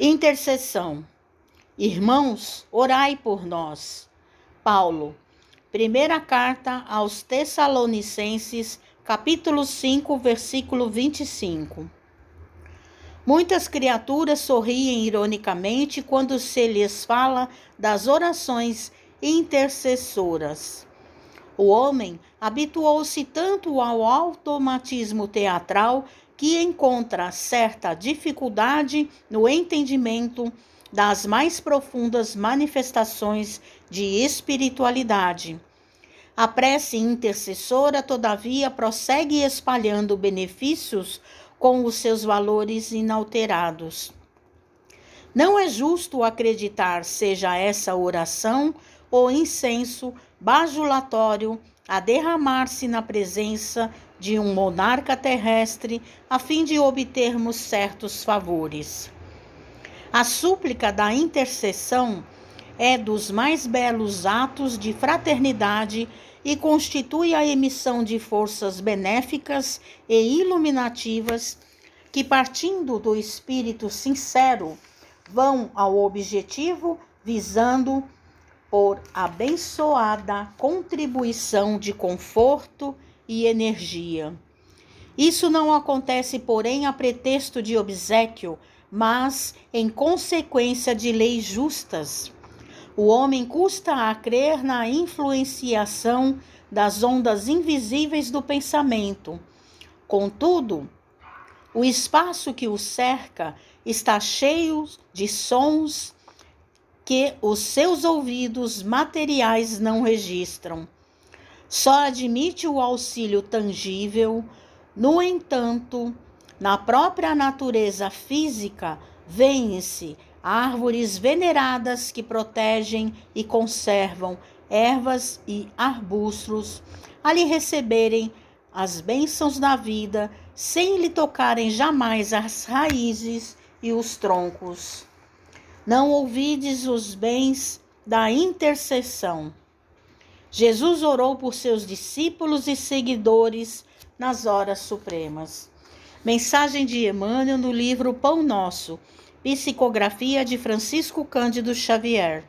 Intercessão. Irmãos, orai por nós. Paulo, primeira carta aos Tessalonicenses, capítulo 5, versículo 25. Muitas criaturas sorriem ironicamente quando se lhes fala das orações intercessoras. O homem habituou-se tanto ao automatismo teatral que encontra certa dificuldade no entendimento das mais profundas manifestações de espiritualidade. A prece intercessora, todavia, prossegue espalhando benefícios com os seus valores inalterados. Não é justo acreditar seja essa oração ou incenso bajulatório a derramar-se na presença de um monarca terrestre a fim de obtermos certos favores. A súplica da intercessão é dos mais belos atos de fraternidade e constitui a emissão de forças benéficas e iluminativas que, partindo do espírito sincero, vão ao objetivo visando por abençoada contribuição de conforto e energia. Isso não acontece, porém, a pretexto de obsequio, mas em consequência de leis justas. O homem custa a crer na influenciação das ondas invisíveis do pensamento. Contudo, o espaço que o cerca está cheio de sons que os seus ouvidos materiais não registram. Só admite o auxílio tangível, no entanto, na própria natureza física, vêem-se árvores veneradas que protegem e conservam ervas e arbustos, a lhe receberem as bênçãos da vida, sem lhe tocarem jamais as raízes e os troncos. Não ouvides os bens da intercessão. Jesus orou por seus discípulos e seguidores nas horas supremas. Mensagem de Emmanuel no livro Pão Nosso, psicografia de Francisco Cândido Xavier.